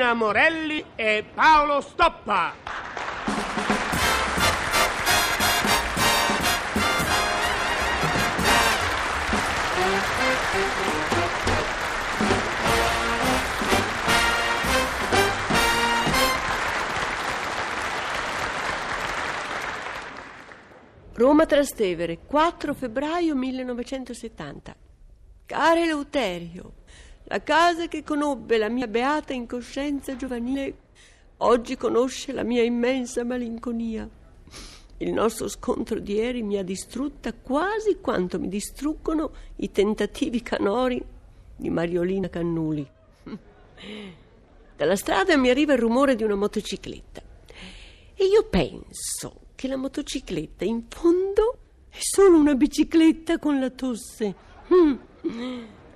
Martina Morelli e Paolo Stoppa. Roma Trastevere, 4 febbraio 1970. Caro Eleuterio, la casa che conobbe la mia beata incoscienza giovanile oggi conosce la mia immensa malinconia. Il nostro scontro di ieri mi ha distrutta quasi quanto mi distruggono i tentativi canori di Mariolina Cannuli. Dalla strada mi arriva il rumore di una motocicletta e io penso che la motocicletta in fondo è solo una bicicletta con la tosse.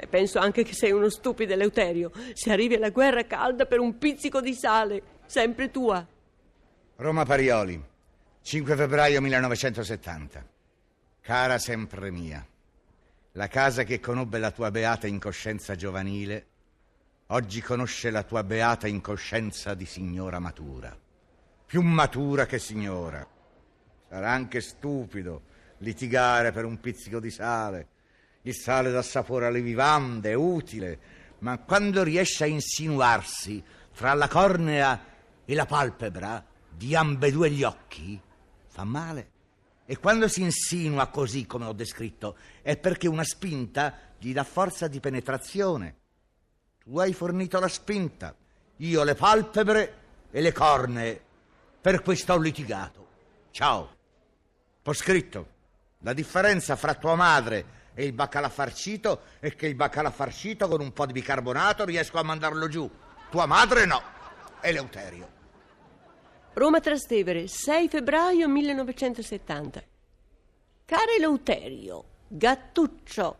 Penso anche che sei uno stupido Eleuterio. Se arrivi alla guerra calda per un pizzico di sale, sempre tua. Roma Parioli, 5 febbraio 1970. Cara sempre mia, la casa che conobbe la tua beata incoscienza giovanile, oggi conosce la tua beata incoscienza di signora matura. Più matura che signora Sarà anche stupido litigare per un pizzico di sale. Il sale dà sapore alle vivande, è utile, ma quando riesce a insinuarsi fra la cornea e la palpebra di ambedue gli occhi, fa male. E quando si insinua così come ho descritto, è perché una spinta gli dà forza di penetrazione. Tu hai fornito la spinta, io le palpebre e le cornee. Per questo ho litigato. Ciao. Ho scritto. La differenza fra tua madre e il baccalà farcito è che il baccalà farcito con un po' di bicarbonato riesco a mandarlo giù. Tua madre no. Eleuterio. Roma Trastevere, 6 febbraio 1970. Caro Eleuterio, gattuccio.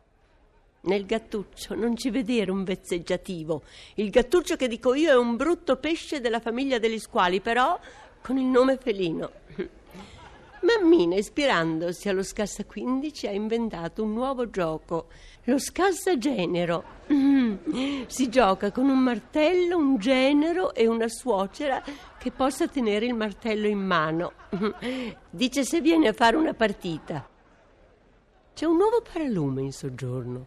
Nel gattuccio non ci vedere un vezzeggiativo. Il gattuccio che dico io è un brutto pesce della famiglia degli squali, però con il nome felino. Mammina, ispirandosi allo Scassa 15, ha inventato un nuovo gioco, lo Scassa Genero. Mm. Si gioca con un martello, un genero e una suocera che possa tenere il martello in mano. Dice se viene a fare una partita. C'è un nuovo paralume in soggiorno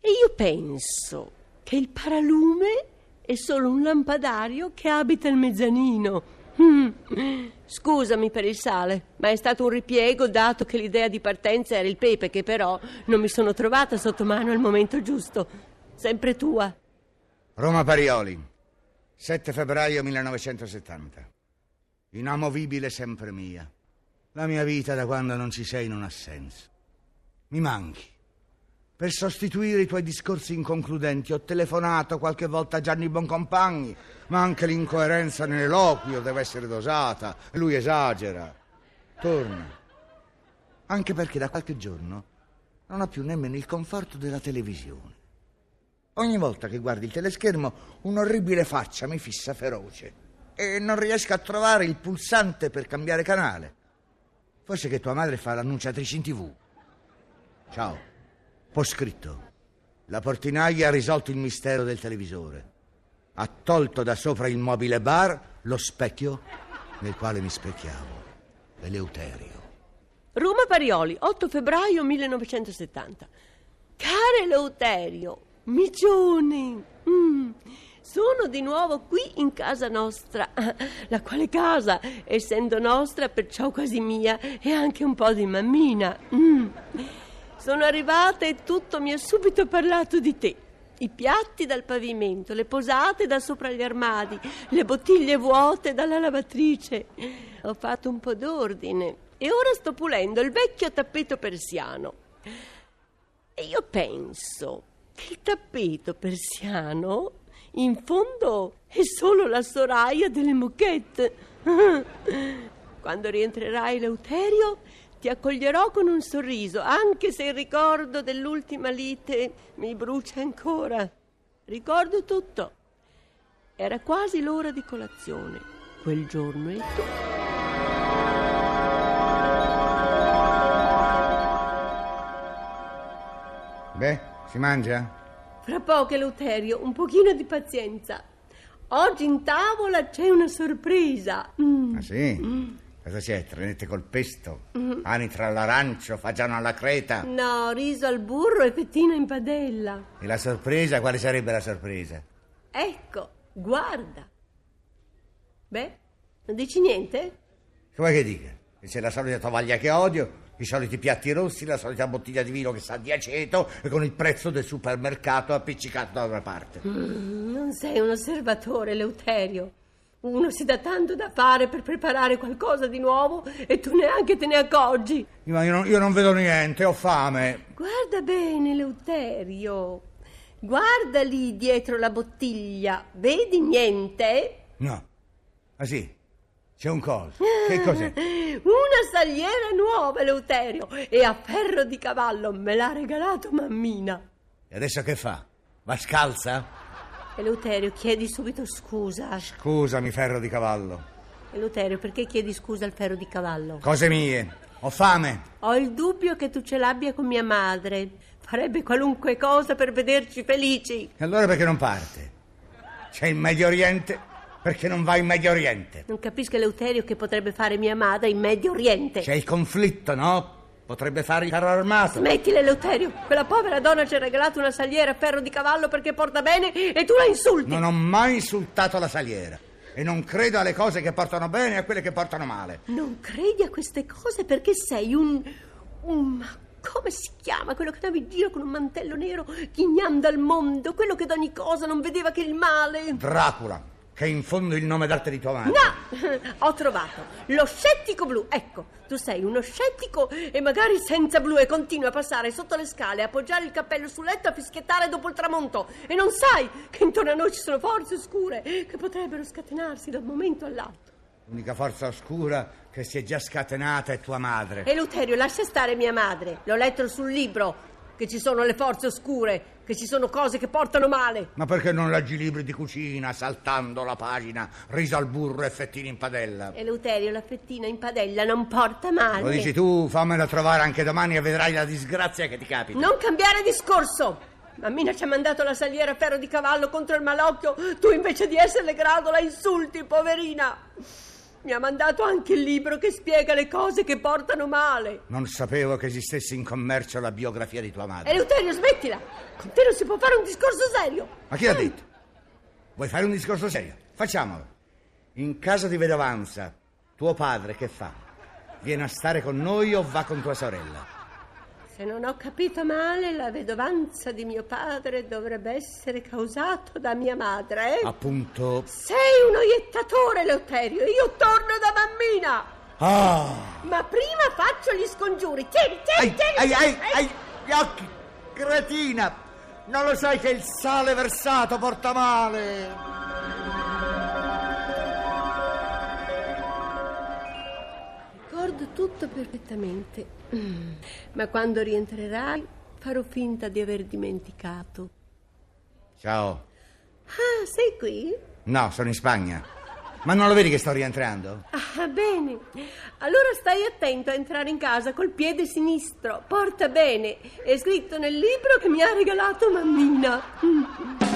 e io penso che il paralume è solo un lampadario che abita il mezzanino. Scusami per il sale, ma è stato un ripiego dato che l'idea di partenza era il pepe che però non mi sono trovata sotto mano al momento giusto. Sempre tua. Roma Parioli, 7 febbraio 1970. Inamovibile sempre mia. La mia vita da quando non ci sei non ha senso. Mi manchi. Per sostituire i tuoi discorsi inconcludenti ho telefonato qualche volta a Gianni Boncompagni, ma anche l'incoerenza nell'eloquio deve essere dosata. Lui esagera. Torna. Anche perché da qualche giorno non ha più nemmeno il conforto della televisione. Ogni volta che guardi il teleschermo, un'orribile faccia mi fissa feroce e non riesco a trovare il pulsante per cambiare canale. Forse che tua madre fa l'annunciatrice in tv. Ciao. Ho scritto. La portinaia ha risolto il mistero del televisore. Ha tolto da sopra il mobile bar lo specchio nel quale mi specchiavo. Eleuterio. Roma Parioli, 8 febbraio 1970. Caro Eleuterio, Migione, mm, sono di nuovo qui in casa nostra, la quale casa, essendo nostra, perciò quasi mia, è anche un po' di mammina. Mm. Sono arrivata e tutto mi ha subito parlato di te. I piatti dal pavimento, le posate da sopra gli armadi, le bottiglie vuote dalla lavatrice. Ho fatto un po' d'ordine e ora sto pulendo il vecchio tappeto persiano. E io penso che il tappeto persiano in fondo è solo la soraia delle moquette. Quando rientrerai Leuterio ti accoglierò con un sorriso, anche se il ricordo dell'ultima lite mi brucia ancora. Ricordo tutto. Era quasi l'ora di colazione quel giorno e tu. Beh, si mangia? Fra poco, Eleuterio, un pochino di pazienza. Oggi in tavola c'è una sorpresa. Mm. Ah sì? Cosa c'è? Trenette col pesto? Anitra all'arancio, fagiano alla creta? No, riso al burro e fettino in padella. E la sorpresa? Quale sarebbe la sorpresa? Ecco, guarda. Beh, non dici niente? Vuoi che dica? C'è la solita tovaglia che odio, i soliti piatti rossi, la solita bottiglia di vino che sa di aceto e con il prezzo del supermercato appiccicato da una parte. Mm, non sei un osservatore, Leuterio. Uno si dà tanto da fare per preparare qualcosa di nuovo e tu neanche te ne accorgi. Ma io non, io non vedo niente, ho fame. Guarda bene, Leuterio. Guarda lì dietro la bottiglia. Vedi niente? No. Ah sì? C'è un coso. Che cos'è? Una saliera nuova, Leuterio. E a ferro di cavallo me l'ha regalato mammina. E adesso che fa? Va scalza? Eleuterio, chiedi subito scusa. Scusami, ferro di cavallo. Eleuterio, perché chiedi scusa al ferro di cavallo? Cose mie. Ho fame. Ho il dubbio che tu ce l'abbia con mia madre. Farebbe qualunque cosa per vederci felici. E allora perché non parte? C'è il Medio Oriente? Perché non va in Medio Oriente? Non capisco, Eleuterio, che potrebbe fare mia madre in Medio Oriente. C'è il conflitto, no? Potrebbe fare il carro armato. Smettila, Eleuterio. Quella povera donna ci ha regalato una saliera a ferro di cavallo perché porta bene e tu la insulti. Non ho mai insultato la saliera. E non credo alle cose che portano bene e a quelle che portano male. Non credi a queste cose perché sei un... un... come si chiama quello che andava in giro con un mantello nero ghignando al mondo? Quello che d'ogni cosa non vedeva che il male. Dracula, che è in fondo il nome d'arte di tua madre. No, ho trovato lo scettico blu. Ecco, tu sei uno scettico e magari senza blu e continui a passare sotto le scale, a appoggiare il cappello sul letto, a fischiettare dopo il tramonto. E non sai che intorno a noi ci sono forze oscure che potrebbero scatenarsi da un momento all'altro. L'unica forza oscura che si è già scatenata è tua madre. Eleuterio, lascia stare mia madre. L'ho letto sul libro che ci sono le forze oscure, che ci sono cose che portano male. Ma perché non leggi libri di cucina, saltando la pagina, riso al burro e fettini in padella? Eleuterio, la fettina in padella non porta male. Lo dici tu, fammela trovare anche domani e vedrai la disgrazia che ti capita. Non cambiare discorso! Mammina ci ha mandato la saliera a ferro di cavallo contro il malocchio, tu invece di esserle grado la insulti, poverina! Mi ha mandato anche il libro che spiega le cose che portano male. Non sapevo che esistesse in commercio la biografia di tua madre. Eleuterio, smettila! Con te non si può fare un discorso serio! Ma chi l'ha detto? Vuoi fare un discorso serio? Facciamolo. In caso di vedovanza, tuo padre che fa? Viene a stare con noi o va con tua sorella? Se non ho capito male, la vedovanza di mio padre dovrebbe essere causato da mia madre. Appunto. Sei un oiettatore, Eleuterio. Io torno da mammina. Ah! Ma prima faccio gli scongiuri. Tieni, tieni, Ai, tieni. ai, ai, ai, gli occhi! Cretina! Non lo sai che il sale versato porta male? Tutto perfettamente. Ma quando rientrerai farò finta di aver dimenticato. Ciao. Ah, sei qui? No, sono in Spagna. Ma non lo vedi che sto rientrando? Ah, bene. Allora stai attento a entrare in casa col piede sinistro. Porta bene. È scritto nel libro che mi ha regalato mammina. Mm.